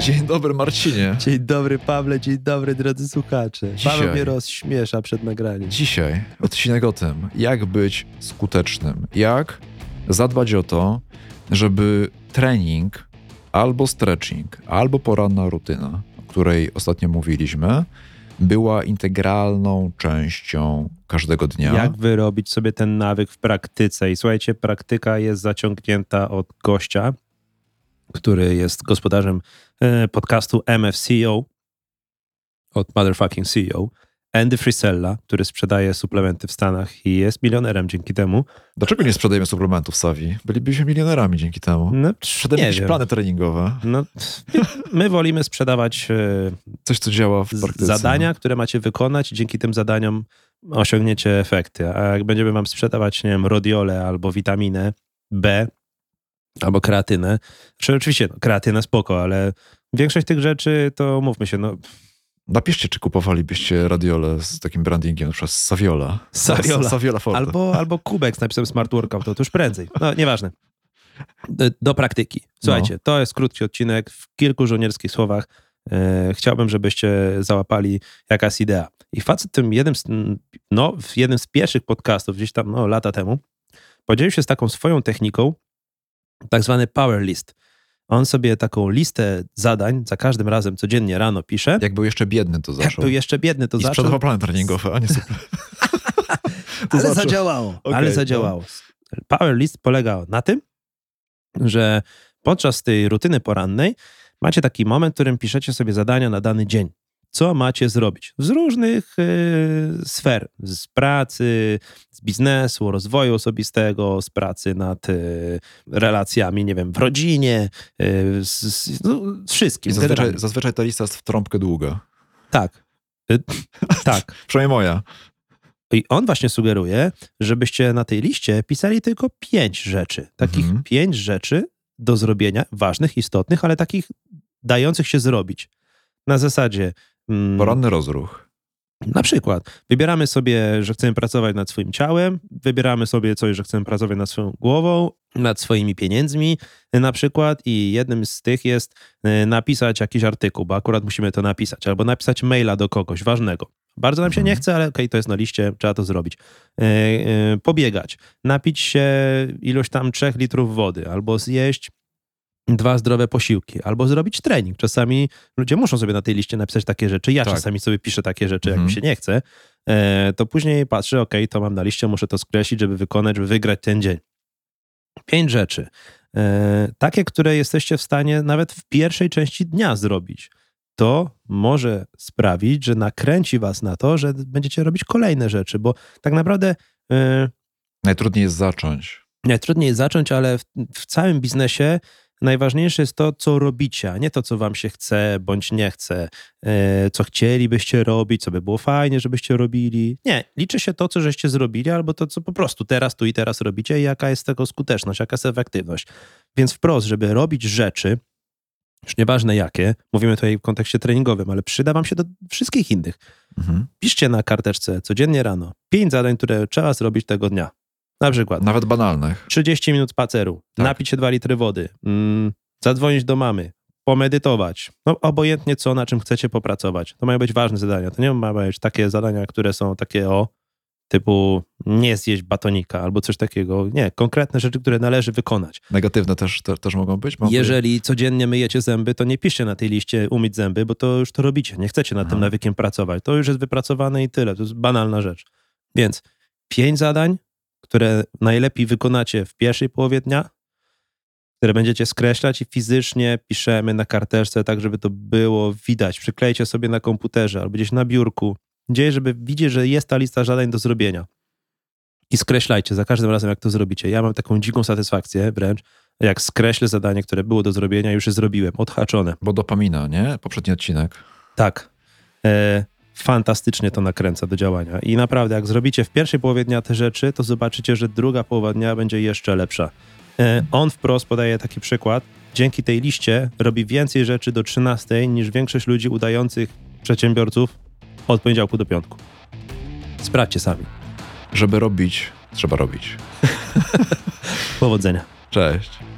Dzień dobry, Marcinie. Dzień dobry, Pawle, dzień dobry, drodzy słuchacze. Dzisiaj. Paweł mnie rozśmiesza przed nagraniem. Dzisiaj odcinek o tym, jak być skutecznym. Jak zadbać o to, żeby trening albo stretching, albo poranna rutyna, o której ostatnio mówiliśmy, była integralną częścią każdego dnia. Jak wyrobić sobie ten nawyk w praktyce? I słuchajcie, praktyka jest zaciągnięta od gościa, który jest gospodarzem e, podcastu MFCEO od Motherfucking CEO, Andy Frisella, który sprzedaje suplementy w Stanach i jest milionerem dzięki temu. Dlaczego nie sprzedajemy suplementów, Savi? Bylibyśmy milionerami dzięki temu. No, Sprzedajemy nie jakieś wiem. plany treningowe. No, my wolimy sprzedawać e, Coś, co działa w praktyce. zadania, które macie wykonać i dzięki tym zadaniom osiągniecie efekty. A jak będziemy wam sprzedawać, nie wiem, rodiole albo witaminę B albo kreatynę, czy oczywiście no, kreatynę spoko, ale większość tych rzeczy to mówmy się, no Napiszcie, czy kupowalibyście radiole z takim brandingiem, na przykład Saviola. Saviola. Saviola Forte. albo, albo kubek z napisem Smart Workout, to już prędzej. No nieważne. Do, do praktyki. Słuchajcie, to jest krótki odcinek w kilku żołnierskich słowach. E, chciałbym, żebyście załapali jaka jest idea. I facet tym jednym z, no, w jednym z pierwszych podcastów, gdzieś tam no, lata temu, podzielił się z taką swoją techniką, tak zwany power list. On sobie taką listę zadań za każdym razem codziennie rano pisze. Jak był jeszcze biedny, to Jak zaczął. był jeszcze biedny, to I zaczął. sprzedawał plany treningowe, a nie super. Ale zaczął. zadziałało. Okej, ale no. zadziałało. Power list polega na tym, że podczas tej rutyny porannej macie taki moment, w którym piszecie sobie zadania na dany dzień. Co macie zrobić? Z różnych y, sfer. Z pracy, z biznesu, rozwoju osobistego, z pracy nad y, relacjami, nie wiem, w rodzinie, y, z, z, no, z wszystkim. I zazwyczaj, zazwyczaj ta lista jest w trąbkę długa. Tak. Tak. Przynajmniej moja. I on właśnie sugeruje, żebyście na tej liście pisali tylko pięć rzeczy. Takich Mhm. pięć rzeczy do zrobienia, ważnych, istotnych, ale takich dających się zrobić. Na zasadzie. Mm, Poranny rozruch. Na przykład wybieramy sobie, że chcemy pracować nad swoim ciałem, wybieramy sobie coś, że chcemy pracować nad swoją głową, nad swoimi pieniędzmi na przykład i jednym z tych jest e, napisać jakiś artykuł, bo akurat musimy to napisać, albo napisać maila do kogoś ważnego. Bardzo nam się nie Mhm. chce, ale okej, to jest na liście, trzeba to zrobić. E, e, pobiegać, napić się ilość tam trzech litrów wody, albo zjeść dwa zdrowe posiłki, albo zrobić trening. Czasami ludzie muszą sobie na tej liście napisać takie rzeczy. Ja Tak. czasami sobie piszę takie rzeczy, jak Mhm. mi się nie chce. E, to później patrzę, ok, to mam na liście, muszę to skreślić, żeby wykonać, żeby wygrać ten dzień. Pięć rzeczy. E, takie, które jesteście w stanie nawet w pierwszej części dnia zrobić. To może sprawić, że nakręci was na to, że będziecie robić kolejne rzeczy, bo tak naprawdę e, Najtrudniej jest zacząć. najtrudniej jest zacząć, ale w, w całym biznesie najważniejsze jest to, co robicie, a nie to, co wam się chce bądź nie chce, e, co chcielibyście robić, co by było fajnie, żebyście robili. Nie, liczy się to, co żeście zrobili, albo to, co po prostu teraz, tu i teraz robicie i jaka jest tego skuteczność, jaka jest efektywność. Więc wprost, żeby robić rzeczy, już nieważne jakie, mówimy tutaj w kontekście treningowym, ale przyda wam się do wszystkich innych. Mhm. Piszcie na karteczce codziennie rano pięć zadań, które trzeba zrobić tego dnia. Na przykład Nawet banalnych. 30 minut spaceru, Tak. napić się 2 litry wody, mm, zadzwonić do mamy, pomedytować. No obojętnie co, na czym chcecie popracować. To mają być ważne zadania. To nie mają być takie zadania, które są takie o typu nie zjeść batonika albo coś takiego. Nie, konkretne rzeczy, które należy wykonać. Negatywne też, te, też mogą być? Jeżeli codziennie myjecie zęby, to nie piszcie na tej liście umyć zęby, bo to już to robicie. Nie chcecie nad tym Aha. nawykiem pracować. To już jest wypracowane i tyle. To jest banalna rzecz. Więc pięć zadań, które najlepiej wykonacie w pierwszej połowie dnia, które będziecie skreślać i fizycznie piszemy na karteczce, tak żeby to było widać. Przyklejcie sobie na komputerze albo gdzieś na biurku, gdzieś, żeby widzieć, że jest ta lista zadań do zrobienia. I skreślajcie za każdym razem, jak to zrobicie. Ja mam taką dziką satysfakcję wręcz, jak skreślę zadanie, które było do zrobienia, już je zrobiłem, odhaczone. Bo dopamina, nie? Poprzedni odcinek. Tak. E, fantastycznie to nakręca do działania. I naprawdę, jak zrobicie w pierwszej połowie dnia te rzeczy, to zobaczycie, że druga połowa dnia będzie jeszcze lepsza. E, on wprost podaje taki przykład. Dzięki tej liście robi więcej rzeczy do 13 niż większość ludzi udających przedsiębiorców od poniedziałku do piątku. Sprawdźcie sami. Żeby robić, trzeba robić. Powodzenia. Cześć.